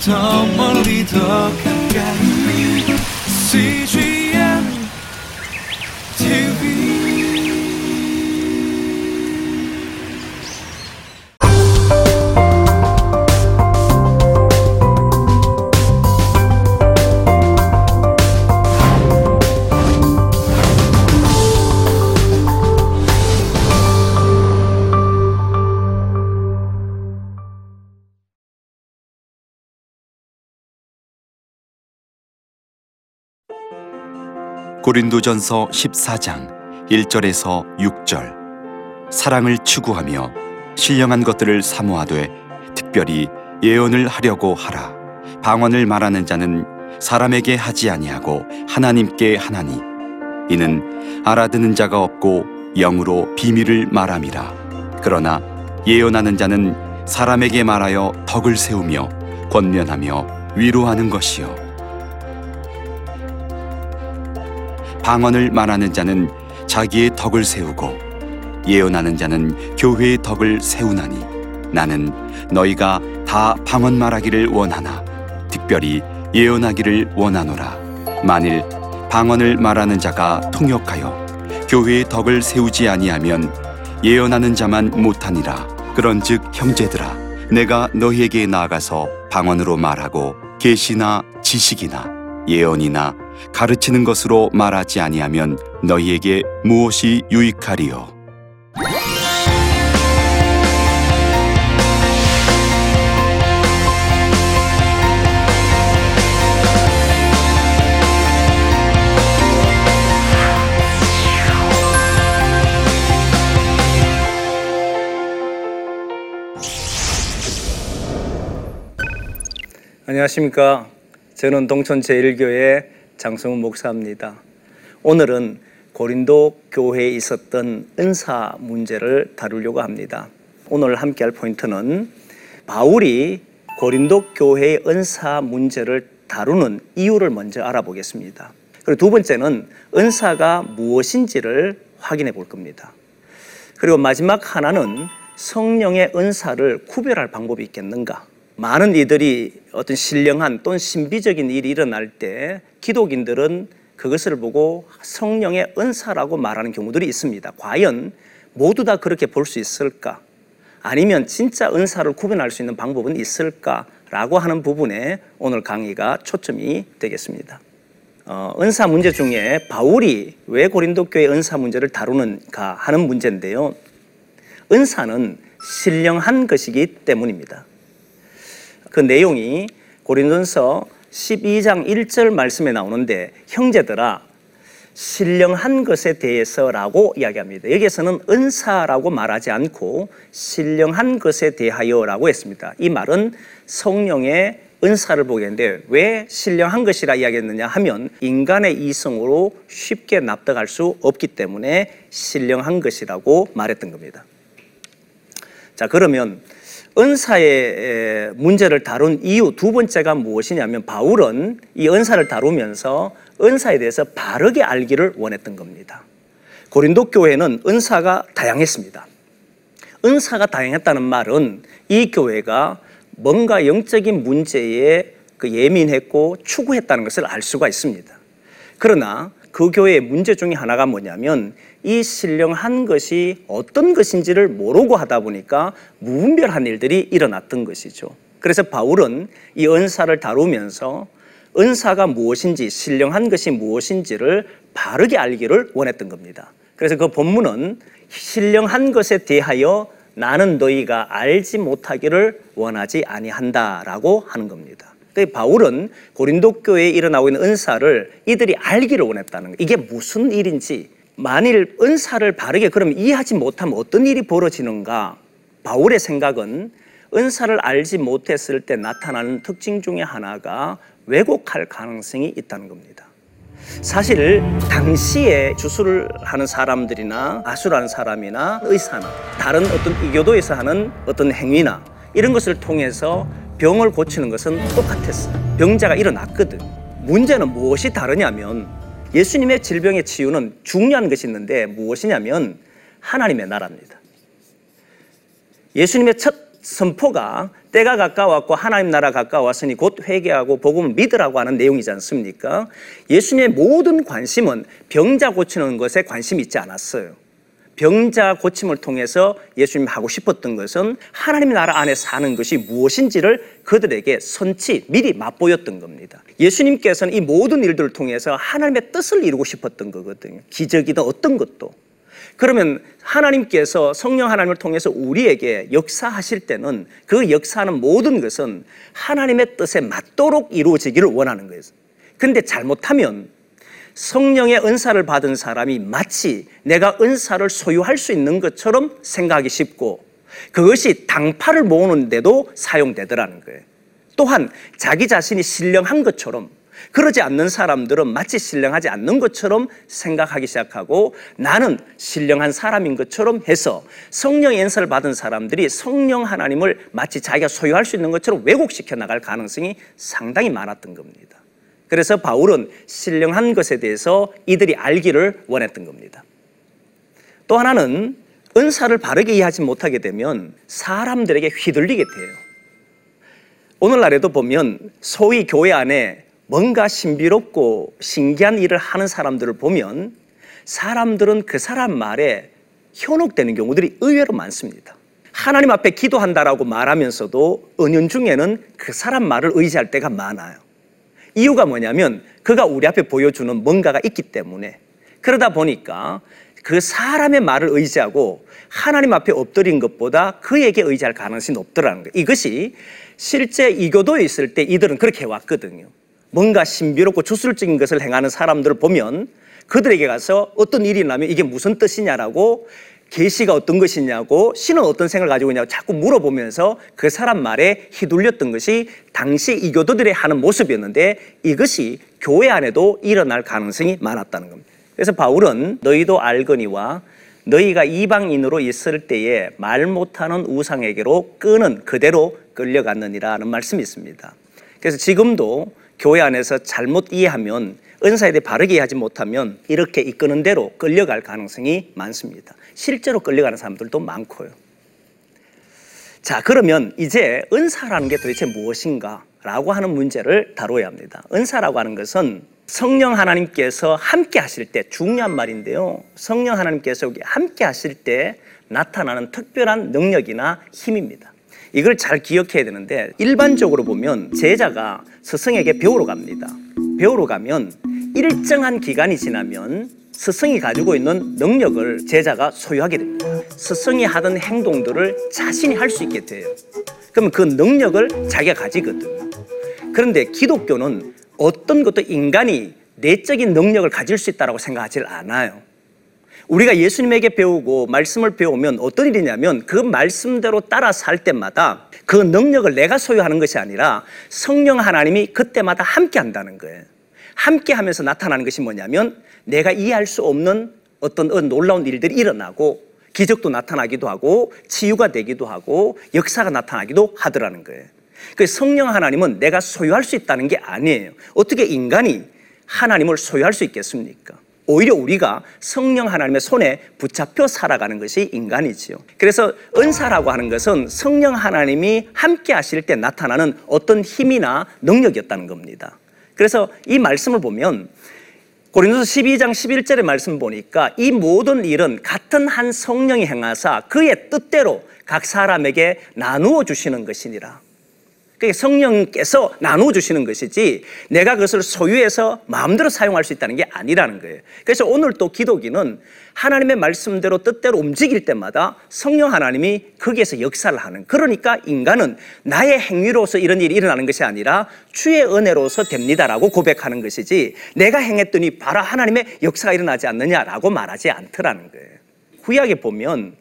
더 멀리 더 가 고린도전서 14장 1절에서 6절. 사랑을 추구하며 신령한 것들을 사모하되 특별히 예언을 하려고 하라. 방언을 말하는 자는 사람에게 하지 아니하고 하나님께 하나니 이는 알아듣는 자가 없고 영으로 비밀을 말함이라. 그러나 예언하는 자는 사람에게 말하여 덕을 세우며 권면하며 위로하는 것이요 방언을 말하는 자는 자기의 덕을 세우고 예언하는 자는 교회의 덕을 세우나니 나는 너희가 다 방언 말하기를 원하나 특별히 예언하기를 원하노라. 만일 방언을 말하는 자가 통역하여 교회의 덕을 세우지 아니하면 예언하는 자만 못하니라. 그런즉 형제들아 내가 너희에게 나아가서 방언으로 말하고 계시나 지식이나 예언이나 가르치는 것으로 말하지 아니하면 너희에게 무엇이 유익하리요 안녕하십니까. 저는 동천 제1교회 장성훈 목사입니다. 오늘은 고린도 교회에 있었던 은사 문제를 다루려고 합니다. 오늘 함께 할 포인트는 바울이 고린도 교회의 은사 문제를 다루는 이유를 먼저 알아보겠습니다. 그리고 두 번째는 은사가 무엇인지를 확인해 볼 겁니다. 그리고 마지막 하나는 성령의 은사를 구별할 방법이 있겠는가? 많은 이들이 어떤 신령한 또는 신비적인 일이 일어날 때 기독인들은 그것을 보고 성령의 은사라고 말하는 경우들이 있습니다. 과연 모두 다 그렇게 볼 수 있을까? 아니면 진짜 은사를 구분할 수 있는 방법은 있을까라고 하는 부분에 오늘 강의가 초점이 되겠습니다. 어, 은사 문제 중에 바울이 왜 고린도 교회 은사 문제를 다루는가 하는 문제인데요. 은사는 신령한 것이기 때문입니다. 그 내용이 고린도서 12장 1절 말씀에 나오는데 형제들아 신령한 것에 대해서라고 이야기합니다. 여기에서는 은사라고 말하지 않고 신령한 것에 대하여라고 했습니다. 이 말은 성령의 은사를 보겠는데 왜 신령한 것이라 이야기했느냐 하면 인간의 이성으로 쉽게 납득할 수 없기 때문에 신령한 것이라고 말했던 겁니다. 자, 그러면 은사의 문제를 다룬 이유 두 번째가 무엇이냐면 바울은 이 은사를 다루면서 은사에 대해서 바르게 알기를 원했던 겁니다. 고린도 교회는 은사가 다양했습니다. 은사가 다양했다는 말은 이 교회가 뭔가 영적인 문제에 그 예민했고 추구했다는 것을 알 수가 있습니다. 그러나 그 교회의 문제 중에 하나가 뭐냐면 이 신령한 것이 어떤 것인지를 모르고 하다 보니까 무분별한 일들이 일어났던 것이죠. 그래서 바울은 이 은사를 다루면서 은사가 무엇인지 신령한 것이 무엇인지를 바르게 알기를 원했던 겁니다. 그래서 그 본문은 신령한 것에 대하여 나는 너희가 알지 못하기를 원하지 아니한다라고 하는 겁니다. 그 바울은 고린도 교회에 일어나고 있는 은사를 이들이 알기를 원했다는 거. 이게 무슨 일인지 만일 은사를 바르게 그럼 이해하지 못하면 어떤 일이 벌어지는가? 바울의 생각은 은사를 알지 못했을 때 나타나는 특징 중에 하나가 왜곡할 가능성이 있다는 겁니다. 사실 당시에 주술을 하는 사람들이나 아수라는 사람이나 의사나 다른 어떤 이교도에서 하는 어떤 행위나 이런 것을 통해서 병을 고치는 것은 똑같았어요. 병자가 일어났거든. 문제는 무엇이 다르냐면 예수님의 질병의 치유는 중요한 것이 있는데 무엇이냐면 하나님의 나라입니다. 예수님의 첫 선포가 때가 가까웠고 하나님 나라 가까웠으니 곧 회개하고 복음을 믿으라고 하는 내용이지 않습니까? 예수님의 모든 관심은 병자 고치는 것에 관심이 있지 않았어요. 병자 고침을 통해서 예수님이 하고 싶었던 것은 하나님의 나라 안에 사는 것이 무엇인지를 그들에게 선치 미리 맛보였던 겁니다. 예수님께서는 이 모든 일들을 통해서 하나님의 뜻을 이루고 싶었던 거거든요. 기적이든 어떤 것도. 그러면 하나님께서 성령 하나님을 통해서 우리에게 역사하실 때는 그 역사하는 모든 것은 하나님의 뜻에 맞도록 이루어지기를 원하는 거예요. 근데 잘못하면 성령의 은사를 받은 사람이 마치 내가 은사를 소유할 수 있는 것처럼 생각하기 쉽고 그것이 당파를 모으는데도 사용되더라는 거예요. 또한 자기 자신이 신령한 것처럼 그러지 않는 사람들은 마치 신령하지 않는 것처럼 생각하기 시작하고 나는 신령한 사람인 것처럼 해서 성령의 연설을 받은 사람들이 성령 하나님을 마치 자기가 소유할 수 있는 것처럼 왜곡시켜 나갈 가능성이 상당히 많았던 겁니다. 그래서 바울은 신령한 것에 대해서 이들이 알기를 원했던 겁니다. 또 하나는 은사를 바르게 이해하지 못하게 되면 사람들에게 휘둘리게 돼요. 오늘날에도 보면 소위 교회 안에 뭔가 신비롭고 신기한 일을 하는 사람들을 보면 사람들은 그 사람 말에 현혹되는 경우들이 의외로 많습니다. 하나님 앞에 기도한다라고 말하면서도 은연 중에는 그 사람 말을 의지할 때가 많아요. 이유가 뭐냐면 그가 우리 앞에 보여주는 뭔가가 있기 때문에 그러다 보니까 그 사람의 말을 의지하고 하나님 앞에 엎드린 것보다 그에게 의지할 가능성이 높더라는 거예요. 이것이 실제 이교도에 있을 때 이들은 그렇게 해왔거든요. 뭔가 신비롭고 주술적인 것을 행하는 사람들을 보면 그들에게 가서 어떤 일이 나면 이게 무슨 뜻이냐라고 계시가 어떤 것이냐고 신은 어떤 생각을 가지고 있냐고 자꾸 물어보면서 그 사람 말에 휘둘렸던 것이 당시 이교도들의 하는 모습이었는데 이것이 교회 안에도 일어날 가능성이 많았다는 겁니다. 그래서 바울은 너희도 알거니와 너희가 이방인으로 있을 때에 말 못하는 우상에게로 끄는 그대로 끌려갔느니라는 말씀이 있습니다. 그래서 지금도 교회 안에서 잘못 이해하면 은사에 대해 바르게 이해하지 못하면 이렇게 이끄는 대로 끌려갈 가능성이 많습니다. 실제로 끌려가는 사람들도 많고요. 자, 그러면 이제 은사라는 게 도대체 무엇인가? 라고 하는 문제를 다뤄야 합니다. 은사라고 하는 것은 성령 하나님께서 함께 하실 때 중요한 말인데요. 성령 하나님께서 함께 하실 때 나타나는 특별한 능력이나 힘입니다. 이걸 잘 기억해야 되는데 일반적으로 보면 제자가 스승에게 배우러 갑니다. 배우러 가면 일정한 기간이 지나면 스승이 가지고 있는 능력을 제자가 소유하게 됩니다. 스승이 하던 행동들을 자신이 할 수 있게 돼요. 그러면 그 능력을 자기가 가지거든요. 그런데 기독교는 어떤 것도 인간이 내적인 능력을 가질 수 있다고 생각하지 않아요. 우리가 예수님에게 배우고 말씀을 배우면 어떤 일이냐면 그 말씀대로 따라 살 때마다 그 능력을 내가 소유하는 것이 아니라 성령 하나님이 그때마다 함께 한다는 거예요. 함께 하면서 나타나는 것이 뭐냐면 내가 이해할 수 없는 어떤 놀라운 일들이 일어나고 기적도 나타나기도 하고 치유가 되기도 하고 역사가 나타나기도 하더라는 거예요. 그 성령 하나님은 내가 소유할 수 있다는 게 아니에요. 어떻게 인간이 하나님을 소유할 수 있겠습니까? 오히려 우리가 성령 하나님의 손에 붙잡혀 살아가는 것이 인간이지요. 그래서 은사라고 하는 것은 성령 하나님이 함께 하실 때 나타나는 어떤 힘이나 능력이었다는 겁니다. 그래서 이 말씀을 보면 고린도서 12장 11절의 말씀 보니까 이 모든 일은 같은 한 성령이 행하사 그의 뜻대로 각 사람에게 나누어 주시는 것이니라. 그게 성령께서 나누어 주시는 것이지 내가 그것을 소유해서 마음대로 사용할 수 있다는 게 아니라는 거예요. 그래서 오늘 또 기독인은 하나님의 말씀대로 뜻대로 움직일 때마다 성령 하나님이 거기에서 역사를 하는 그러니까 인간은 나의 행위로서 이런 일이 일어나는 것이 아니라 주의 은혜로서 됩니다라고 고백하는 것이지 내가 행했더니 바로 하나님의 역사가 일어나지 않느냐라고 말하지 않더라는 거예요. 구약에 보면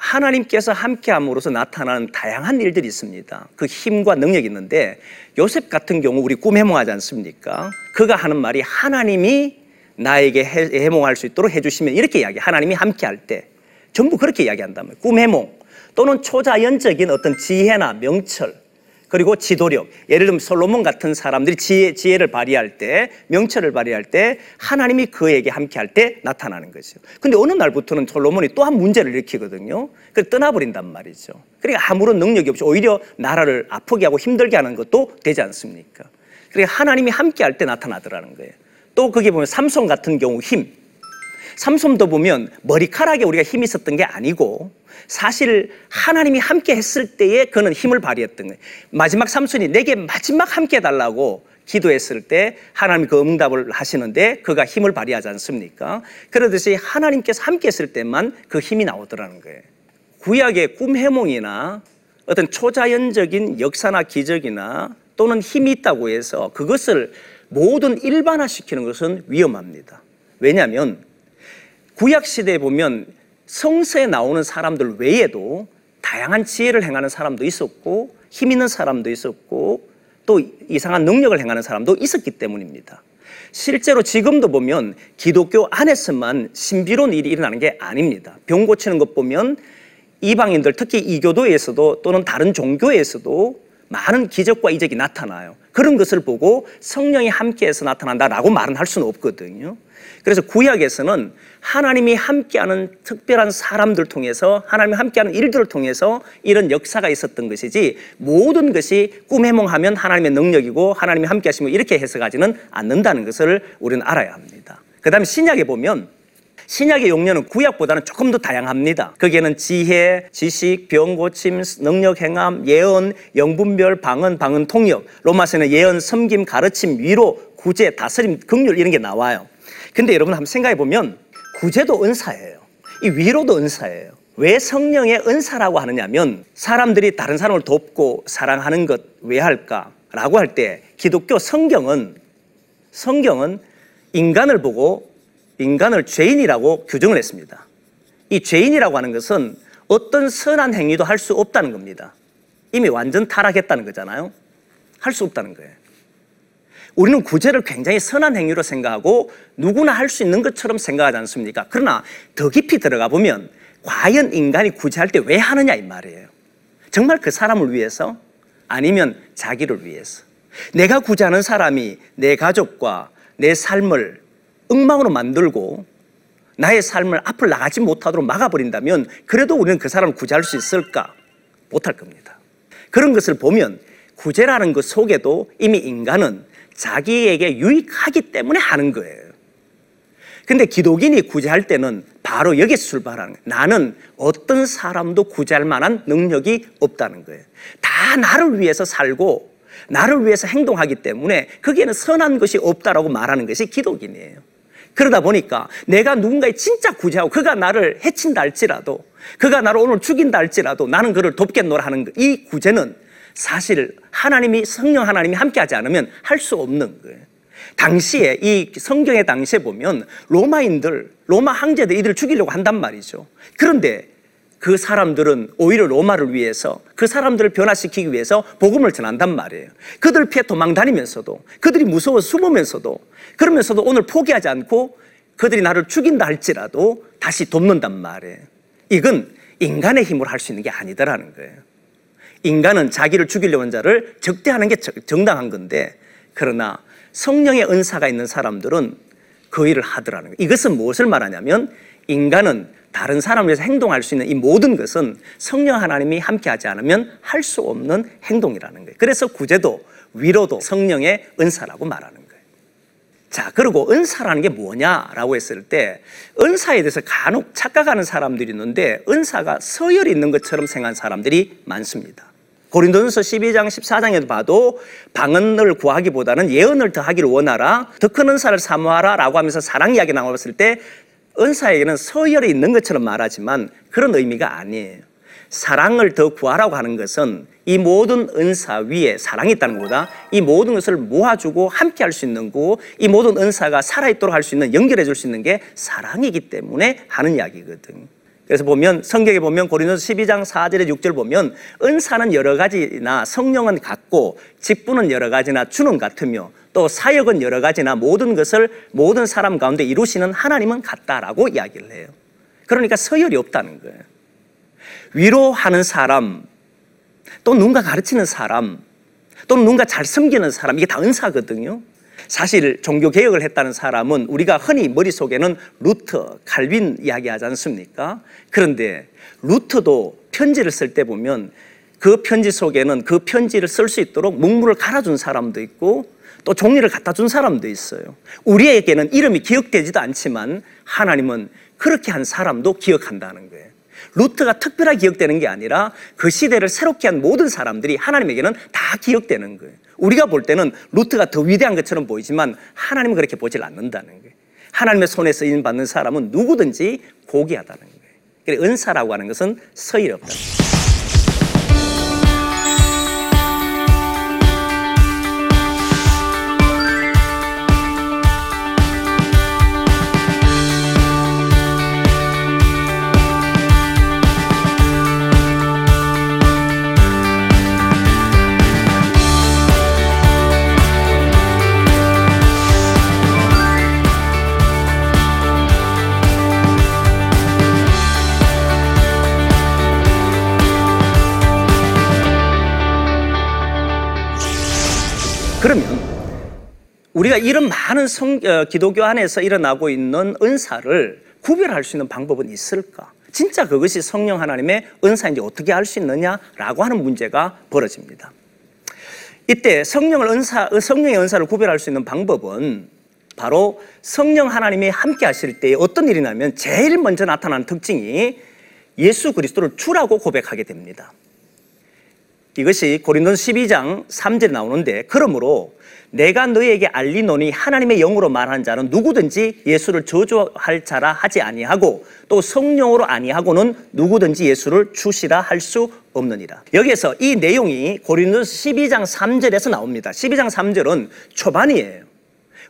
하나님께서 함께함으로써 나타나는 다양한 일들이 있습니다. 그 힘과 능력이 있는데 요셉 같은 경우 우리 꿈 해몽하지 않습니까? 그가 하는 말이 하나님이 나에게 해몽할 수 있도록 해주시면 이렇게 이야기. 하나님이 함께할 때 전부 그렇게 이야기한다면 꿈 해몽 또는 초자연적인 어떤 지혜나 명철 그리고 지도력. 예를 들면 솔로몬 같은 사람들이 지혜, 지혜를 발휘할 때, 명철을 발휘할 때 하나님이 그에게 함께 할 때 나타나는 거죠. 근데 어느 날부터는 솔로몬이 또 한 문제를 일으키거든요. 그 떠나버린단 말이죠. 그러니까 아무런 능력이 없이 오히려 나라를 아프게 하고 힘들게 하는 것도 되지 않습니까? 그러니까 하나님이 함께 할 때 나타나더라는 거예요. 또 거기 보면 삼손 같은 경우 힘. 삼손도 보면 머리카락에 우리가 힘이 있었던 게 아니고 사실 하나님이 함께 했을 때에 그는 힘을 발휘했던 거예요. 마지막 삼손이 내게 마지막 함께 해달라고 기도했을 때 하나님 그 응답을 하시는데 그가 힘을 발휘하지 않습니까? 그러듯이 하나님께서 함께 했을 때만 그 힘이 나오더라는 거예요. 구약의 꿈 해몽이나 어떤 초자연적인 역사나 기적이나 또는 힘이 있다고 해서 그것을 모든 일반화시키는 것은 위험합니다. 왜냐하면 구약 시대에 보면 성서에 나오는 사람들 외에도 다양한 지혜를 행하는 사람도 있었고 힘 있는 사람도 있었고 또 이상한 능력을 행하는 사람도 있었기 때문입니다. 실제로 지금도 보면 기독교 안에서만 신비로운 일이 일어나는 게 아닙니다. 병 고치는 것 보면 이방인들 특히 이교도에서도 또는 다른 종교에서도 많은 기적과 이적이 나타나요. 그런 것을 보고 성령이 함께해서 나타난다라고 말은 할 수는 없거든요. 그래서 구약에서는 하나님이 함께하는 특별한 사람들 통해서 하나님이 함께하는 일들을 통해서 이런 역사가 있었던 것이지 모든 것이 꿈해몽하면 하나님의 능력이고 하나님이 함께하시면 이렇게 해석하지는 않는다는 것을 우리는 알아야 합니다. 그다음에 신약에 보면 신약의 용례는 구약보다는 조금 더 다양합니다. 거기에는 지혜, 지식, 병 고침, 능력 행함, 예언, 영분별, 방언, 방언 통역. 로마서는 예언, 섬김, 가르침, 위로, 구제, 다스림, 긍휼 이런 게 나와요. 근데 여러분 한번 생각해 보면 구제도 은사예요. 이 위로도 은사예요. 왜 성령의 은사라고 하느냐면 사람들이 다른 사람을 돕고 사랑하는 것 왜 할까? 라고 할 때 기독교 성경은 성경은 인간을 보고 인간을 죄인이라고 규정을 했습니다. 이 죄인이라고 하는 것은 어떤 선한 행위도 할 수 없다는 겁니다. 이미 완전 타락했다는 거잖아요. 할 수 없다는 거예요. 우리는 구제를 굉장히 선한 행위로 생각하고 누구나 할 수 있는 것처럼 생각하지 않습니까? 그러나 더 깊이 들어가 보면 과연 인간이 구제할 때 왜 하느냐 이 말이에요. 정말 그 사람을 위해서 아니면 자기를 위해서. 내가 구제하는 사람이 내 가족과 내 삶을 엉망으로 만들고 나의 삶을 앞을 나가지 못하도록 막아버린다면 그래도 우리는 그 사람을 구제할 수 있을까? 못할 겁니다. 그런 것을 보면 구제라는 것 속에도 이미 인간은 자기에게 유익하기 때문에 하는 거예요. 근데 기독인이 구제할 때는 바로 여기서 출발하는 거예요. 나는 어떤 사람도 구제할 만한 능력이 없다는 거예요. 다 나를 위해서 살고 나를 위해서 행동하기 때문에 거기에는 선한 것이 없다라고 말하는 것이 기독인이에요. 그러다 보니까 내가 누군가의 진짜 구제하고 그가 나를 해친다 할지라도 그가 나를 오늘 죽인다 할지라도 나는 그를 돕겠노라 하는 것. 이 구제는 사실 하나님이 성령 하나님이 함께하지 않으면 할 수 없는 거예요. 당시에 이 성경의 당시에 보면 로마인들 로마 황제들 이들을 죽이려고 한단 말이죠. 그런데 그 사람들은 오히려 로마를 위해서 그 사람들을 변화시키기 위해서 복음을 전한단 말이에요. 그들 피해 도망 다니면서도 그들이 무서워 숨으면서도 그러면서도 오늘 포기하지 않고 그들이 나를 죽인다 할지라도 다시 돕는단 말이에요. 이건 인간의 힘으로 할 수 있는 게 아니더라는 거예요. 인간은 자기를 죽이려는 고 자를 적대하는 게 정당한 건데 그러나 성령의 은사가 있는 사람들은 그 일을 하더라는 거예요. 이것은 무엇을 말하냐면 인간은 다른 사람을 위해서 행동할 수 있는 이 모든 것은 성령 하나님이 함께하지 않으면 할 수 없는 행동이라는 거예요. 그래서 구제도 위로도 성령의 은사라고 말하는 거예요. 자, 그리고 은사라는 게 뭐냐라고 했을 때 은사에 대해서 간혹 착각하는 사람들이 있는데 은사가 서열이 있는 것처럼 생각하는 사람들이 많습니다. 고린도전서 12장 14장에도 봐도 방언을 구하기보다는 예언을 더하기를 원하라 더 큰 은사를 사모하라라고 하면서 사랑 이야기 나왔을 때 은사에게는 서열이 있는 것처럼 말하지만 그런 의미가 아니에요. 사랑을 더 구하라고 하는 것은 이 모든 은사 위에 사랑이 있다는 것보다 이 모든 것을 모아주고 함께 할 수 있는 거고 이 모든 은사가 살아있도록 할 수 있는 연결해 줄 수 있는 게 사랑이기 때문에 하는 이야기거든. 그래서 보면 성경에 보면 고린도서 12장 4절에 6절 보면 은사는 여러 가지나 성령은 같고 직분은 여러 가지나 주는 같으며 또 사역은 여러 가지나 모든 것을 모든 사람 가운데 이루시는 하나님은 같다라고 이야기를 해요. 그러니까 서열이 없다는 거예요. 위로하는 사람, 또 누군가 가르치는 사람, 또는 누군가 잘 섬기는 사람 이게 다 은사거든요. 사실 종교 개혁을 했다는 사람은 우리가 흔히 머릿속에는 루터, 칼빈 이야기하지 않습니까? 그런데 루터도 편지를 쓸 때 보면 그 편지 속에는 그 편지를 쓸 수 있도록 문물을 갈아준 사람도 있고 또 종이를 갖다 준 사람도 있어요. 우리에게는 이름이 기억되지도 않지만 하나님은 그렇게 한 사람도 기억한다는 거예요. 루트가 특별하게 기억되는 게 아니라 그 시대를 새롭게 한 모든 사람들이 하나님에게는 다 기억되는 거예요. 우리가 볼 때는 루트가 더 위대한 것처럼 보이지만 하나님은 그렇게 보질 않는다는 거예요. 하나님의 손에 쓰임 받는 사람은 누구든지 고귀하다는 거예요. 그래서 은사라고 하는 것은 서일 없다. 그러면 우리가 이런 많은 성, 어, 기독교 안에서 일어나고 있는 은사를 구별할 수 있는 방법은 있을까? 진짜 그것이 성령 하나님의 은사인지 어떻게 알 수 있느냐라고 하는 문제가 벌어집니다. 이때 성령을 은사, 성령의 은사를 구별할 수 있는 방법은 바로 성령 하나님이 함께 하실 때 어떤 일이 나면 제일 먼저 나타나는 특징이 예수 그리스도를 주라고 고백하게 됩니다. 이것이 고린도서 12장 3절에 나오는데 그러므로 내가 너희에게 알리노니 하나님의 영으로 말하는 자는 누구든지 예수를 저주할 자라 하지 아니하고 또 성령으로 아니하고는 누구든지 예수를 주시라 할 수 없느니라. 여기에서 이 내용이 고린도서 12장 3절에서 나옵니다. 12장 3절은 초반이에요.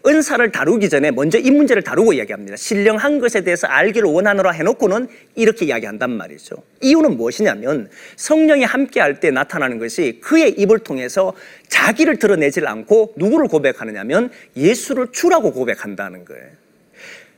은사를 다루기 전에 먼저 이 문제를 다루고 이야기합니다. 신령한 것에 대해서 알기를 원하노라 해놓고는 이렇게 이야기한단 말이죠. 이유는 무엇이냐면 성령이 함께할 때 나타나는 것이 그의 입을 통해서 자기를 드러내질 않고 누구를 고백하느냐면 예수를 주라고 고백한다는 거예요.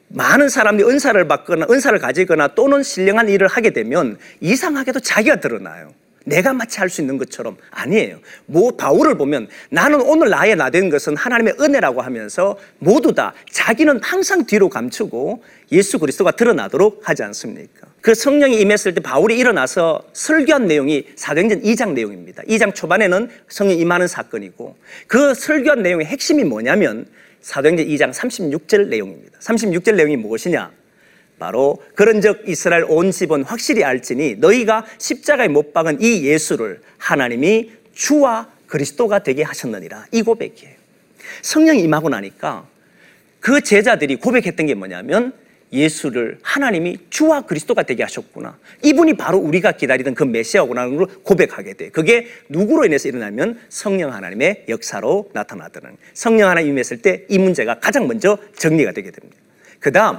많은 사람들이 은사를 받거나 은사를 가지거나 또는 신령한 일을 하게 되면 이상하게도 자기가 드러나요. 내가 마치 할 수 있는 것처럼 아니에요. 뭐 바울을 보면 나는 오늘 나의 나 된 것은 하나님의 은혜라고 하면서 모두 다 자기는 항상 뒤로 감추고 예수 그리스도가 드러나도록 하지 않습니까? 그 성령이 임했을 때 바울이 일어나서 설교한 내용이 사도행전 2장 내용입니다. 2장 초반에는 성령 임하는 사건이고 그 설교한 내용의 핵심이 뭐냐면 사도행전 2장 36절 내용입니다. 36절 내용이 무엇이냐? 바로 그런즉 이스라엘 온 집은 확실히 알지니 너희가 십자가에 못 박은 이 예수를 하나님이 주와 그리스도가 되게 하셨느니라 이 고백이에요. 성령이 임하고 나니까 그 제자들이 고백했던 게 뭐냐면 예수를 하나님이 주와 그리스도가 되게 하셨구나. 이분이 바로 우리가 기다리던 그 메시아구나를 고백하게 돼. 그게 누구로 인해서 일어나면 성령 하나님의 역사로 나타나더는 성령 하나님 임했을 때 이 문제가 가장 먼저 정리가 되게 됩니다. 그 다음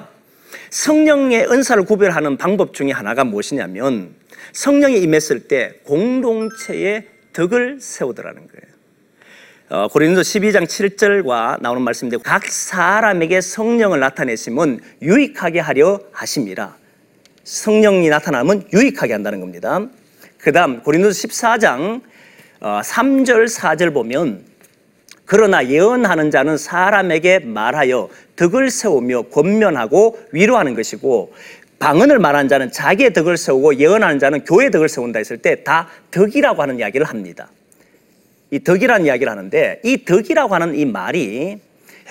성령의 은사를 구별하는 방법 중에 하나가 무엇이냐면 성령이 임했을 때 공동체의 덕을 세우더라는 거예요. 어, 고린도 12장 7절과 나오는 말씀인데 각 사람에게 성령을 나타내심은 유익하게 하려 하심이라. 성령이 나타나면 유익하게 한다는 겁니다. 그 다음 고린도 14장 어, 3절 4절 보면 그러나 예언하는 자는 사람에게 말하여 덕을 세우며 권면하고 위로하는 것이고 방언을 말하는 자는 자기의 덕을 세우고 예언하는 자는 교회의 덕을 세운다 했을 때 다 덕이라고 하는 이야기를 합니다. 이 덕이라는 이야기를 하는데 이 덕이라고 하는 이 말이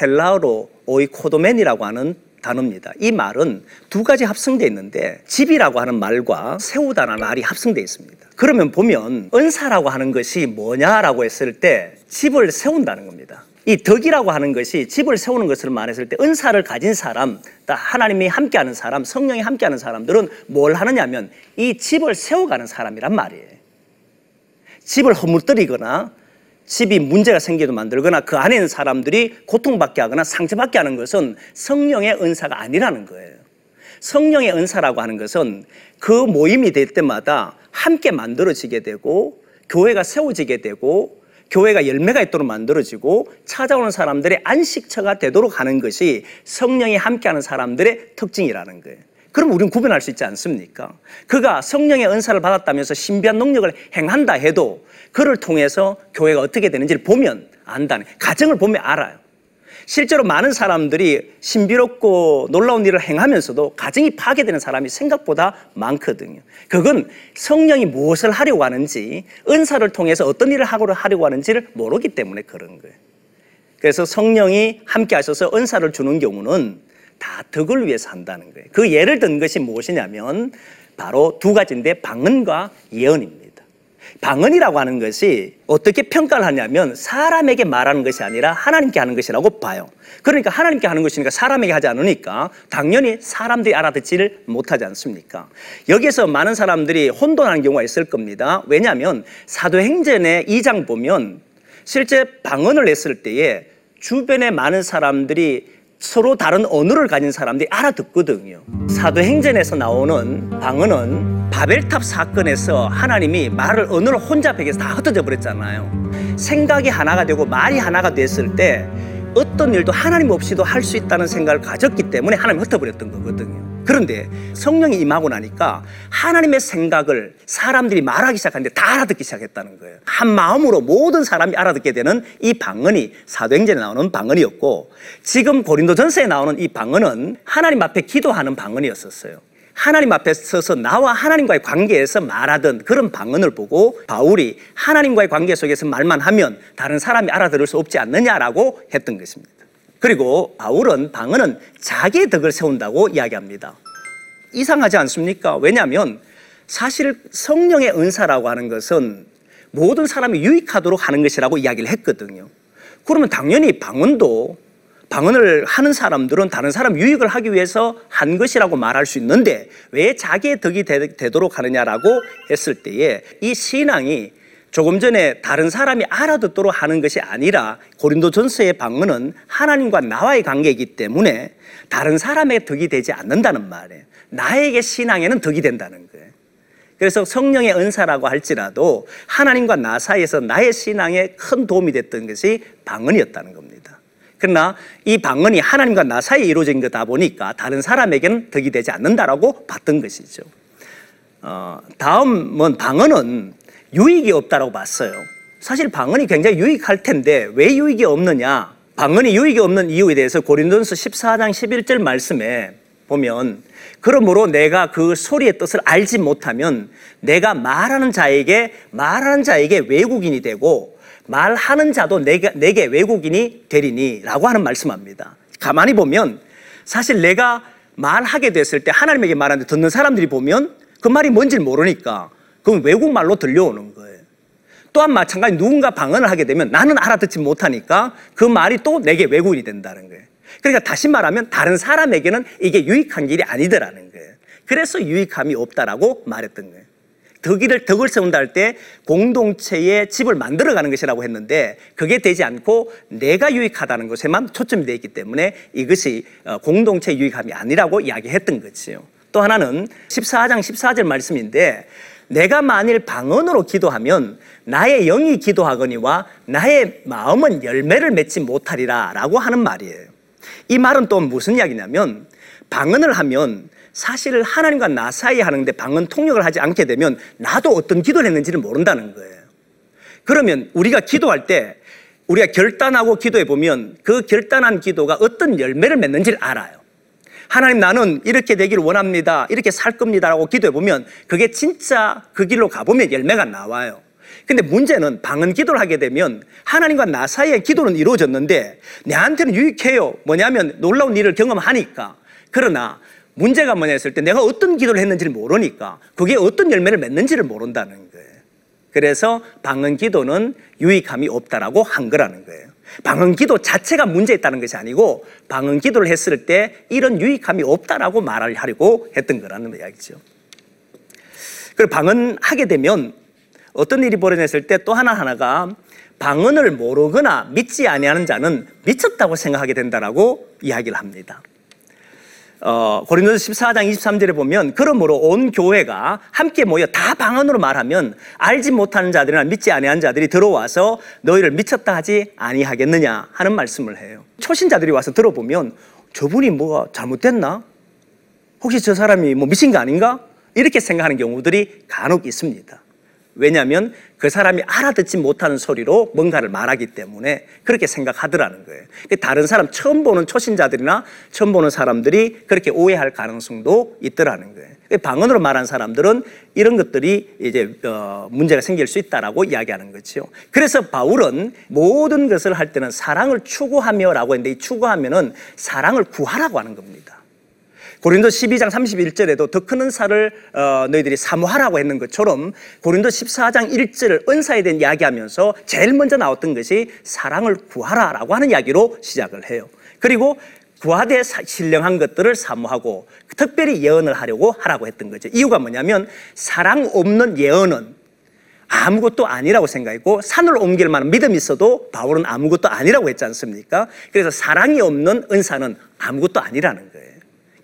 헬라어로 오이코도멘이라고 하는 단어입니다. 이 말은 두 가지 합성되어 있는데 집이라고 하는 말과 세우다라는 말이 합성되어 있습니다. 그러면 보면 은사라고 하는 것이 뭐냐라고 했을 때 집을 세운다는 겁니다. 이 덕이라고 하는 것이 집을 세우는 것을 말했을 때 은사를 가진 사람, 하나님이 함께하는 사람, 성령이 함께하는 사람들은 뭘 하느냐면 이 집을 세워가는 사람이란 말이에요. 집을 허물뜨리거나 집이 문제가 생기도 만들거나 그 안에 있는 사람들이 고통받게 하거나 상처받게 하는 것은 성령의 은사가 아니라는 거예요. 성령의 은사라고 하는 것은 그 모임이 될 때마다 함께 만들어지게 되고 교회가 세워지게 되고 교회가 열매가 있도록 만들어지고 찾아오는 사람들의 안식처가 되도록 하는 것이 성령이 함께하는 사람들의 특징이라는 거예요. 그럼 우리는 구분할 수 있지 않습니까? 그가 성령의 은사를 받았다면서 신비한 능력을 행한다 해도 그를 통해서 교회가 어떻게 되는지를 보면 안다는 가정을 보면 알아요. 실제로 많은 사람들이 신비롭고 놀라운 일을 행하면서도 가정이 파괴되는 사람이 생각보다 많거든요. 그건 성령이 무엇을 하려고 하는지, 은사를 통해서 어떤 일을 하려고 하는지를 모르기 때문에 그런 거예요. 그래서 성령이 함께 하셔서 은사를 주는 경우는 다 덕을 위해서 한다는 거예요. 그 예를 든 것이 무엇이냐면 바로 두 가지인데 방언과 예언입니다. 방언이라고 하는 것이 어떻게 평가를 하냐면 사람에게 말하는 것이 아니라 하나님께 하는 것이라고 봐요. 그러니까 하나님께 하는 것이니까 사람에게 하지 않으니까 당연히 사람들이 알아듣지를 못하지 않습니까? 여기서 많은 사람들이 혼돈하는 경우가 있을 겁니다. 왜냐하면 사도행전의 2장 보면 실제 방언을 했을 때에 주변에 많은 사람들이 서로 다른 언어를 가진 사람들이 알아듣거든요. 사도행전에서 나오는 방언은 바벨탑 사건에서 하나님이 말을 언어를 혼자 베개서 다 흩어져 버렸잖아요. 생각이 하나가 되고 말이 하나가 됐을 때 어떤 일도 하나님 없이도 할 수 있다는 생각을 가졌기 때문에 하나님 흩어버렸던 거거든요. 그런데 성령이 임하고 나니까 하나님의 생각을 사람들이 말하기 시작하는데 다 알아듣기 시작했다는 거예요. 한 마음으로 모든 사람이 알아듣게 되는 이 방언이 사도행전에 나오는 방언이었고 지금 고린도전서에 나오는 이 방언은 하나님 앞에 기도하는 방언이었었어요. 하나님 앞에 서서 나와 하나님과의 관계에서 말하던 그런 방언을 보고 바울이 하나님과의 관계 속에서 말만 하면 다른 사람이 알아들을 수 없지 않느냐라고 했던 것입니다. 그리고 바울은 방언은 자기의 덕을 세운다고 이야기합니다. 이상하지 않습니까? 왜냐하면 사실 성령의 은사라고 하는 것은 모든 사람이 유익하도록 하는 것이라고 이야기를 했거든요. 그러면 당연히 방언도 방언을 하는 사람들은 다른 사람 유익을 하기 위해서 한 것이라고 말할 수 있는데 왜 자기의 덕이 되, 도록 하느냐라고 했을 때에 이 신앙이 조금 전에 다른 사람이 알아듣도록 하는 것이 아니라 고린도 전서의 방언은 하나님과 나와의 관계이기 때문에 다른 사람의 덕이 되지 않는다는 말이에요. 나에게 신앙에는 덕이 된다는 거예요. 그래서 성령의 은사라고 할지라도 하나님과 나 사이에서 나의 신앙에 큰 도움이 됐던 것이 방언이었다는 겁니다. 그러나 이 방언이 하나님과 나 사이에 이루어진 거다 보니까 다른 사람에게는 덕이 되지 않는다라고 봤던 것이죠. 어, 다음은 방언은 유익이 없다라고 봤어요. 사실 방언이 굉장히 유익할 텐데 왜 유익이 없느냐? 방언이 유익이 없는 이유에 대해서 고린도전서 14장 11절 말씀에 보면 그러므로 내가 그 소리의 뜻을 알지 못하면 내가 말하는 자에게 말하는 자에게 외국인이 되고 말하는 자도 내게, 내게 외국인이 되리니라고 하는 말씀합니다. 가만히 보면 사실 내가 말하게 됐을 때 하나님에게 말하는데 듣는 사람들이 보면 그 말이 뭔지 모르니까 그건 외국 말로 들려오는 거예요. 또한 마찬가지 누군가 방언을 하게 되면 나는 알아듣지 못하니까 그 말이 또 내게 외국인이 된다는 거예요. 그러니까 다시 말하면 다른 사람에게는 이게 유익한 길이 아니더라는 거예요. 그래서 유익함이 없다라고 말했던 거예요. 덕을, 덕을 세운다 할 때 공동체의 집을 만들어가는 것이라고 했는데 그게 되지 않고 내가 유익하다는 것에만 초점이 되어 있기 때문에 이것이 어, 공동체 유익함이 아니라고 이야기했던 거지요. 또 하나는 14장 14절 말씀인데 내가 만일 방언으로 기도하면 나의 영이 기도하거니와 나의 마음은 열매를 맺지 못하리라 라고 하는 말이에요. 이 말은 또 무슨 이야기냐면 방언을 하면 사실 하나님과 나 사이에 하는데 방언 통역을 하지 않게 되면 나도 어떤 기도를 했는지를 모른다는 거예요. 그러면 우리가 기도할 때 우리가 결단하고 기도해 보면 그 결단한 기도가 어떤 열매를 맺는지를 알아요. 하나님 나는 이렇게 되기를 원합니다. 이렇게 살 겁니다라고 기도해 보면 그게 진짜 그 길로 가보면 열매가 나와요. 근데 문제는 방언 기도를 하게 되면 하나님과 나 사이에 기도는 이루어졌는데 내한테는 유익해요. 뭐냐면 놀라운 일을 경험하니까. 그러나 문제가 뭐냐 했을 때 내가 어떤 기도를 했는지를 모르니까 그게 어떤 열매를 맺는지를 모른다는 거예요. 그래서 방언 기도는 유익함이 없다라고 한 거라는 거예요. 방언 기도 자체가 문제 있다는 것이 아니고 방언 기도를 했을 때 이런 유익함이 없다라고 말을 하려고 했던 거라는 이야기죠. 그리고 방언하게 되면 어떤 일이 벌어졌을 때 또 하나 하나가 방언을 모르거나 믿지 아니하는 자는 미쳤다고 생각하게 된다라고 이야기를 합니다. 어, 고린도서 14장 23절에 보면 그러므로 온 교회가 함께 모여 다 방언으로 말하면 알지 못하는 자들이나 믿지 아니한 자들이 들어와서 너희를 미쳤다 하지 아니하겠느냐 하는 말씀을 해요. 초신자들이 와서 들어보면 저분이 뭐가 잘못됐나? 혹시 저 사람이 뭐 미친 거 아닌가? 이렇게 생각하는 경우들이 간혹 있습니다. 왜냐하면 그 사람이 알아듣지 못하는 소리로 뭔가를 말하기 때문에 그렇게 생각하더라는 거예요. 다른 사람 처음 보는 초신자들이나 처음 보는 사람들이 그렇게 오해할 가능성도 있더라는 거예요. 방언으로 말한 사람들은 이런 것들이 이제 어, 문제가 생길 수 있다라고 이야기하는 거죠. 그래서 바울은 모든 것을 할 때는 사랑을 추구하며라고 했는데 이 추구하면은 사랑을 구하라고 하는 겁니다. 고린도 12장 31절에도 더 큰 은사를 어, 너희들이 사모하라고 했는 것처럼 고린도 14장 1절을 은사에 대한 이야기하면서 제일 먼저 나왔던 것이 사랑을 구하라라고 하는 이야기로 시작을 해요. 그리고 구하되 신령한 것들을 사모하고 특별히 예언을 하려고 하라고 했던 거죠. 이유가 뭐냐면 사랑 없는 예언은 아무것도 아니라고 생각했고 산을 옮길 만한 믿음이 있어도 바울은 아무것도 아니라고 했지 않습니까? 그래서 사랑이 없는 은사는 아무것도 아니라는 거예요.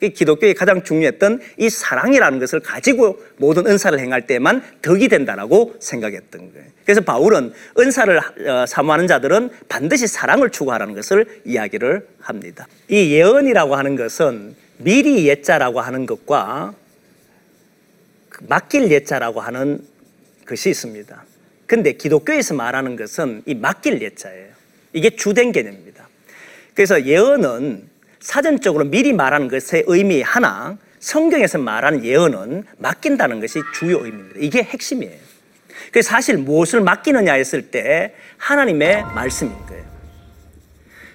기독교의 가장 중요했던 이 사랑이라는 것을 가지고 모든 은사를 행할 때만 덕이 된다라고 생각했던 거예요. 그래서 바울은 은사를 어, 사모하는 자들은 반드시 사랑을 추구하라는 것을 이야기를 합니다. 이 예언이라고 하는 것은 미리 예자라고 하는 것과 그 맡길 예자라고 하는 것이 있습니다. 근데 기독교에서 말하는 것은 이 맡길 예자예요. 이게 주된 개념입니다. 그래서 예언은 사전적으로 미리 말하는 것의 의미 하나, 성경에서 말하는 예언은 맡긴다는 것이 주요 의미입니다. 이게 핵심이에요. 그래서 사실 무엇을 맡기느냐 했을 때 하나님의 말씀인 거예요.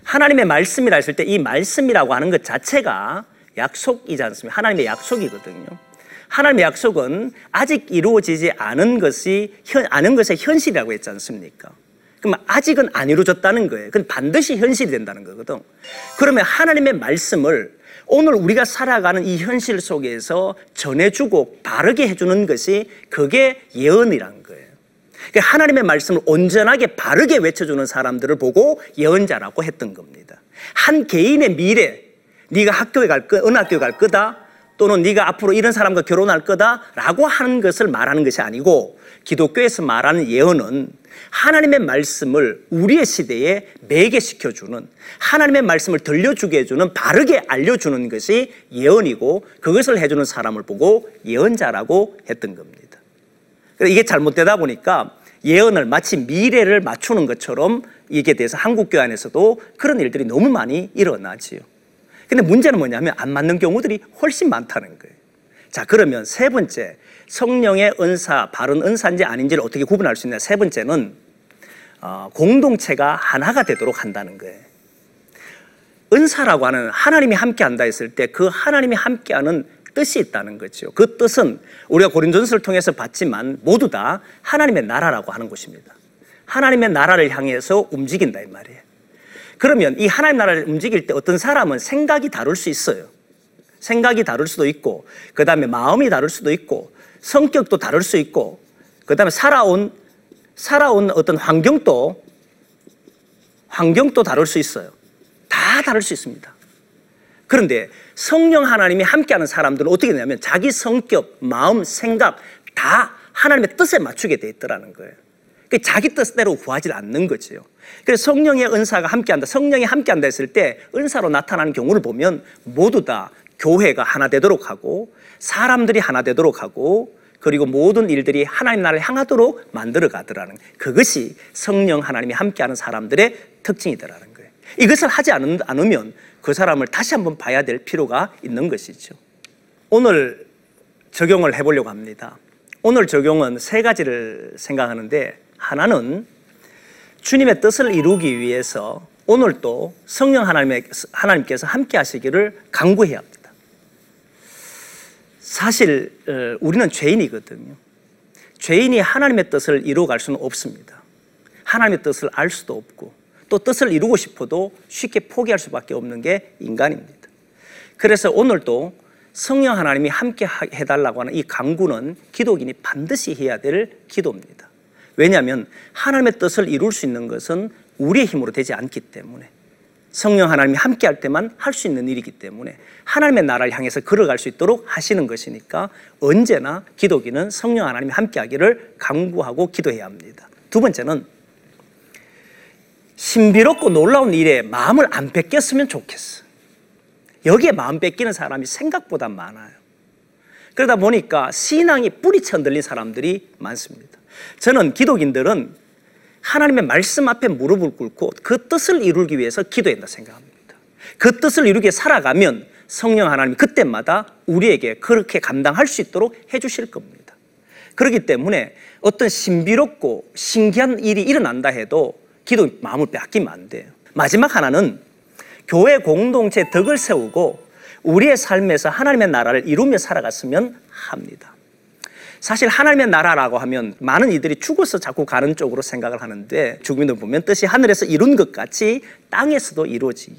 하나님의 말씀이라 했을 때 이 말씀이라고 하는 것 자체가 약속이지 않습니까? 하나님의 약속이거든요. 하나님의 약속은 아직 이루어지지 않은 것이 않은 것의 현실이라고 했지 않습니까? 그럼 아직은 안 이루어졌다는 거예요. 그건 반드시 현실이 된다는 거거든. 그러면 하나님의 말씀을 오늘 우리가 살아가는 이 현실 속에서 전해주고 바르게 해주는 것이 그게 예언이라는 거예요. 그러니까 하나님의 말씀을 온전하게 바르게 외쳐주는 사람들을 보고 예언자라고 했던 겁니다. 한 개인의 미래, 네가 학교에 갈 거, 어느 학교에 갈 거다, 또는 네가 앞으로 이런 사람과 결혼할 거다라고 하는 것을 말하는 것이 아니고 기독교에서 말하는 예언은 하나님의 말씀을 우리의 시대에 매개시켜주는 하나님의 말씀을 들려주게 해주는 바르게 알려주는 것이 예언이고 그것을 해주는 사람을 보고 예언자라고 했던 겁니다. 이게 잘못되다 보니까 예언을 마치 미래를 맞추는 것처럼 이게 돼서 한국교 안에서도 그런 일들이 너무 많이 일어나지요. 근데 문제는 뭐냐면 안 맞는 경우들이 훨씬 많다는 거예요. 자, 그러면 세 번째, 성령의 은사, 바른 은사인지 아닌지를 어떻게 구분할 수 있냐. 세 번째는 어, 공동체가 하나가 되도록 한다는 거예요. 은사라고 하는 하나님이 함께 한다 했을 때 그 하나님이 함께 하는 뜻이 있다는 거죠. 그 뜻은 우리가 고린전서를 통해서 봤지만 모두 다 하나님의 나라라고 하는 것입니다. 하나님의 나라를 향해서 움직인다 이 말이에요. 그러면 이 하나님 나라를 움직일 때 어떤 사람은 생각이 다를 수 있어요. 생각이 다를 수도 있고, 그 다음에 마음이 다를 수도 있고, 성격도 다를 수 있고, 그 다음에 살아온, 살아온 어떤 환경도, 환경도 다를 수 있어요. 다 다를 수 있습니다. 그런데 성령 하나님이 함께하는 사람들은 어떻게 되냐면 자기 성격, 마음, 생각 다 하나님의 뜻에 맞추게 돼 있더라는 거예요. 자기 뜻대로 구하지 않는 거지요. 그래서 성령의 은사가 함께한다. 성령이 함께한다 했을 때 은사로 나타나는 경우를 보면 모두 다 교회가 하나 되도록 하고 사람들이 하나 되도록 하고 그리고 모든 일들이 하나님 나라를 향하도록 만들어 가더라는 그것이 성령 하나님이 함께하는 사람들의 특징이더라는 거예요. 이것을 하지 않으면 그 사람을 다시 한번 봐야 될 필요가 있는 것이죠. 오늘 적용을 해보려고 합니다. 오늘 적용은 세 가지를 생각하는데 하나는 주님의 뜻을 이루기 위해서 오늘도 성령 하나님께서 함께 하시기를 강구해야 합니다. 사실 어, 우리는 죄인이거든요. 죄인이 하나님의 뜻을 이루어갈 수는 없습니다. 하나님의 뜻을 알 수도 없고 또 뜻을 이루고 싶어도 쉽게 포기할 수밖에 없는 게 인간입니다. 그래서 오늘도 성령 하나님이 함께 해달라고 하는 이 강구는 기독인이 반드시 해야 될 기도입니다. 왜냐하면 하나님의 뜻을 이룰 수 있는 것은 우리의 힘으로 되지 않기 때문에 성령 하나님이 함께 할 때만 할 수 있는 일이기 때문에 하나님의 나라를 향해서 걸어갈 수 있도록 하시는 것이니까 언제나 기독인은 성령 하나님이 함께 하기를 강구하고 기도해야 합니다. 두 번째는 신비롭고 놀라운 일에 마음을 안 뺏겼으면 좋겠어. 여기에 마음 뺏기는 사람이 생각보다 많아요. 그러다 보니까 신앙이 뿌리쳐 흔들린 사람들이 많습니다. 저는 기독인들은 하나님의 말씀 앞에 무릎을 꿇고 그 뜻을 이루기 위해서 기도해야 한다 생각합니다. 그 뜻을 이루게 살아가면 성령 하나님이 그때마다 우리에게 그렇게 감당할 수 있도록 해주실 겁니다. 그렇기 때문에 어떤 신비롭고 신기한 일이 일어난다 해도 기도 마음을 빼앗기면 안 돼요. 마지막 하나는 교회 공동체 덕을 세우고 우리의 삶에서 하나님의 나라를 이루며 살아갔으면 합니다. 사실 하나님의 나라라고 하면 많은 이들이 죽어서 자꾸 가는 쪽으로 생각을 하는데 주민들 보면 뜻이 하늘에서 이룬 것 같이 땅에서도 이루어지기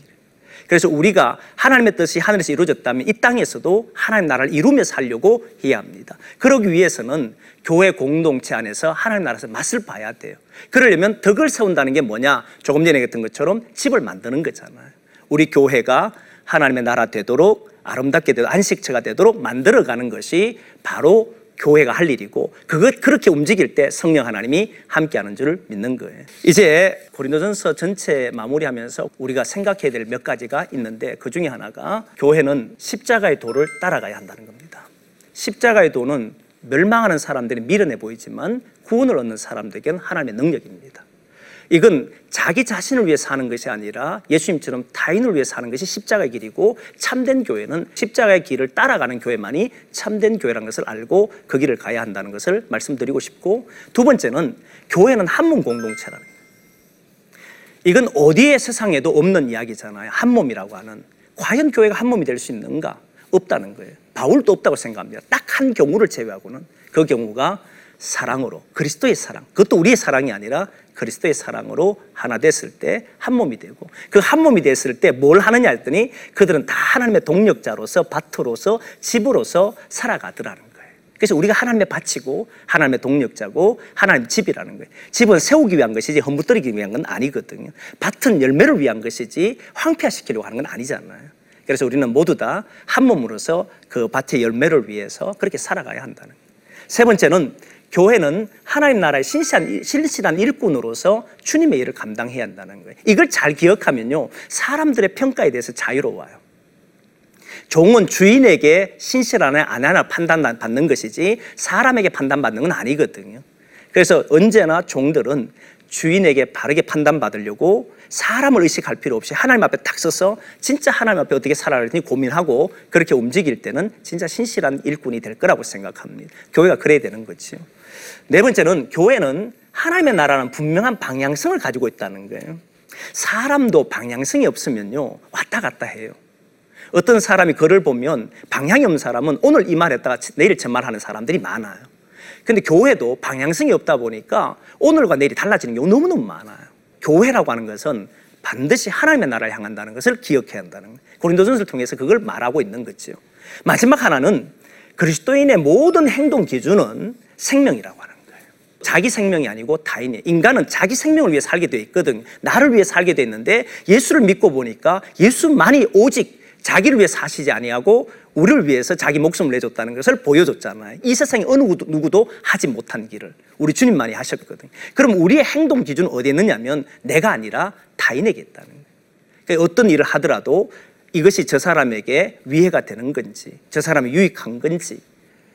그래서 우리가 하나님의 뜻이 하늘에서 이루어졌다면 이 땅에서도 하나님 나라를 이루며 살려고 해야 합니다. 그러기 위해서는 교회 공동체 안에서 하나님 나라에서 맛을 봐야 돼요. 그러려면 덕을 세운다는 게 뭐냐? 조금 전에 했던 것처럼 집을 만드는 거잖아요. 우리 교회가 하나님의 나라 되도록 아름답게 되도록 안식처가 되도록 만들어가는 것이 바로 교회가 할 일이고 그것 그렇게 움직일 때 성령 하나님이 함께하는 줄 믿는 거예요. 이제 고린도전서 전체 마무리하면서 우리가 생각해야 될 몇 가지가 있는데 그 중에 하나가 교회는 십자가의 도를 따라가야 한다는 겁니다. 십자가의 도는 멸망하는 사람들이 미련해 보이지만 구원을 얻는 사람들에게는 하나님의 능력입니다. 이건 자기 자신을 위해 사는 것이 아니라 예수님처럼 타인을 위해 사는 것이 십자가의 길이고 참된 교회는 십자가의 길을 따라가는 교회만이 참된 교회라는 것을 알고 그 길을 가야 한다는 것을 말씀드리고 싶고 두 번째는 교회는 한몸 공동체라는 거예요. 이건 어디에 세상에도 없는 이야기잖아요. 한 몸이라고 하는. 과연 교회가 한 몸이 될 수 있는가? 없다는 거예요. 바울도 없다고 생각합니다. 딱 한 경우를 제외하고는 그 경우가 사랑으로 그리스도의 사랑 그것도 우리의 사랑이 아니라 그리스도의 사랑으로 하나 됐을 때 한 몸이 되고 그 한 몸이 됐을 때 뭘 하느냐 했더니 그들은 다 하나님의 동력자로서 밭으로서 집으로서 살아가더라는 거예요. 그래서 우리가 하나님의 밭이고 하나님의 동력자고 하나님 집이라는 거예요. 집은 세우기 위한 것이지 험부뜨리기 위한 건 아니거든요. 밭은 열매를 위한 것이지 황폐화시키려고 하는 건 아니잖아요. 그래서 우리는 모두 다 한 몸으로서 그 밭의 열매를 위해서 그렇게 살아가야 한다는 거예요. 세 번째는 교회는 하나님 나라의 신실한, 신실한 일꾼으로서 주님의 일을 감당해야 한다는 거예요. 이걸 잘 기억하면요. 사람들의 평가에 대해서 자유로워요. 종은 주인에게 신실하나 안 하나 판단받는 것이지 사람에게 판단받는 건 아니거든요. 그래서 언제나 종들은 주인에게 바르게 판단받으려고 사람을 의식할 필요 없이 하나님 앞에 딱 서서 진짜 하나님 앞에 어떻게 살아야 할지 고민하고 그렇게 움직일 때는 진짜 신실한 일꾼이 될 거라고 생각합니다. 교회가 그래야 되는 거죠. 네 번째는 교회는 하나님의 나라는 분명한 방향성을 가지고 있다는 거예요. 사람도 방향성이 없으면요, 왔다 갔다 해요. 어떤 사람이 글을 보면 방향이 없는 사람은 오늘 이 말 했다가 내일 저 말하는 사람들이 많아요. 근데 교회도 방향성이 없다 보니까 오늘과 내일이 달라지는 경우 너무너무 많아요. 교회라고 하는 것은 반드시 하나님의 나라를 향한다는 것을 기억해야 한다는 거예요. 고린도전서를 통해서 그걸 말하고 있는 거죠. 마지막 하나는 그리스도인의 모든 행동 기준은 생명이라고 하는. 자기 생명이 아니고 타인이 인간은 자기 생명을 위해 살게 되어 있거든. 나를 위해 살게 되어 있는데 예수를 믿고 보니까 예수만이 오직 자기를 위해 사시지 아니하고 우리를 위해서 자기 목숨을 내줬다는 것을 보여줬잖아요. 이 세상에 어느 누구도 하지 못한 길을 우리 주님만이 하셨거든요. 그럼 우리의 행동 기준은 어디에 있느냐면 내가 아니라 타인에게 있다는 거예요. 그러니까 어떤 일을 하더라도 이것이 저 사람에게 위해가 되는 건지, 저 사람이 유익한 건지,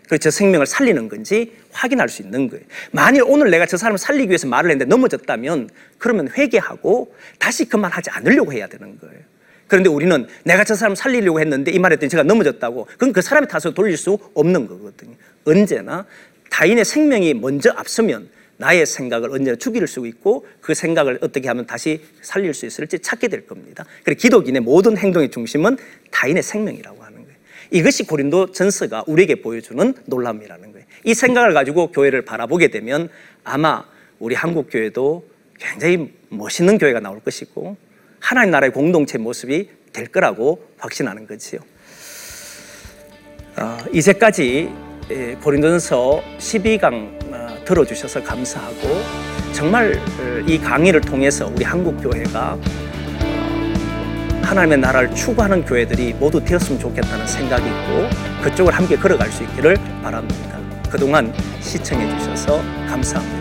그저 생명을 살리는 건지 확인할 수 있는 거예요. 만일 오늘 내가 저 사람을 살리기 위해서 말을 했는데 넘어졌다면 그러면 회개하고 다시 그 말 하지 않으려고 해야 되는 거예요. 그런데 우리는 내가 저 사람 살리려고 했는데 이 말했더니 제가 넘어졌다고. 그건 그 사람의 탓을 돌릴 수 없는 거거든요. 언제나 타인의 생명이 먼저 앞서면 나의 생각을 언제나 죽일 수 있고 그 생각을 어떻게 하면 다시 살릴 수 있을지 찾게 될 겁니다. 그래서 기독인의 모든 행동의 중심은 타인의 생명이라고 거예요. 이것이 고린도 전서가 우리에게 보여주는 놀람이라는 거예요. 이 생각을 가지고 교회를 바라보게 되면 아마 우리 한국 교회도 굉장히 멋있는 교회가 나올 것이고 하나님 나라의 공동체 모습이 될 거라고 확신하는 거지요. 어, 이제까지 고린도전서 12강 어, 들어주셔서 감사하고 정말 어, 이 강의를 통해서 우리 한국 교회가 어, 하나님의 나라를 추구하는 교회들이 모두 되었으면 좋겠다는 생각이 있고 그쪽을 함께 걸어갈 수 있기를 바랍니다. 그동안 시청해 주셔서 감사합니다.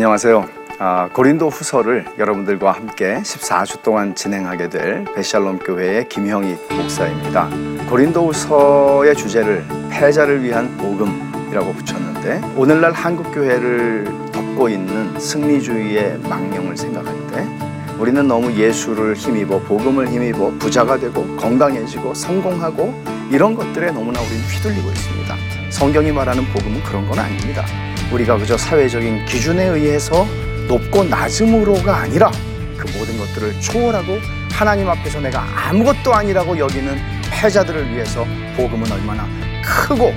안녕하세요. 아, 고린도 후서를 여러분들과 함께 14주 동안 진행하게 될 베샬롬 교회의 김형익 목사입니다. 고린도 후서의 주제를 패자를 위한 복음이라고 붙였는데 오늘날 한국 교회를 덮고 있는 승리주의의 망령을 생각할 때 우리는 너무 예수를 힘입어 복음을 힘입어 부자가 되고 건강해지고 성공하고 이런 것들에 너무나 우리는 휘둘리고 있습니다. 성경이 말하는 복음은 그런 건 아닙니다. 우리가 그저 사회적인 기준에 의해서 높고 낮음으로가 아니라 그 모든 것들을 초월하고 하나님 앞에서 내가 아무것도 아니라고 여기는 패자들을 위해서 복음은 얼마나 크고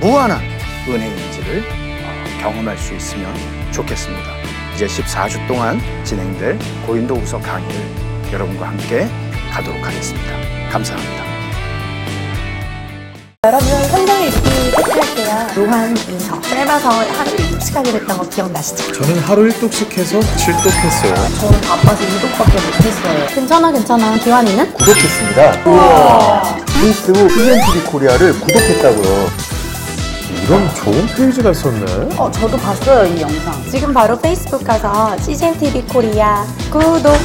무한한 은혜인지를 어, 경험할 수 있으면 좋겠습니다. 이제 14주 동안 진행될 고린도후서 강의를 여러분과 함께 가도록 하겠습니다. 감사합니다. 요. 요한일서 짧아서 하루 일찍 하게 됐던 거 기억나시죠? 저는 하루 1독씩 해서 7독했어요. 저는 바빠서 2독밖에 못했어요. 괜찮아 괜찮아. 기환이는? 구독했습니다. 페이스북 CGN TV 코리아를 구독했다고요. 이런 좋은 페이지가 있었네. 어 저도 봤어요 이 영상. 지금 바로 페이스북 가서 CGN TV 코리아 구독.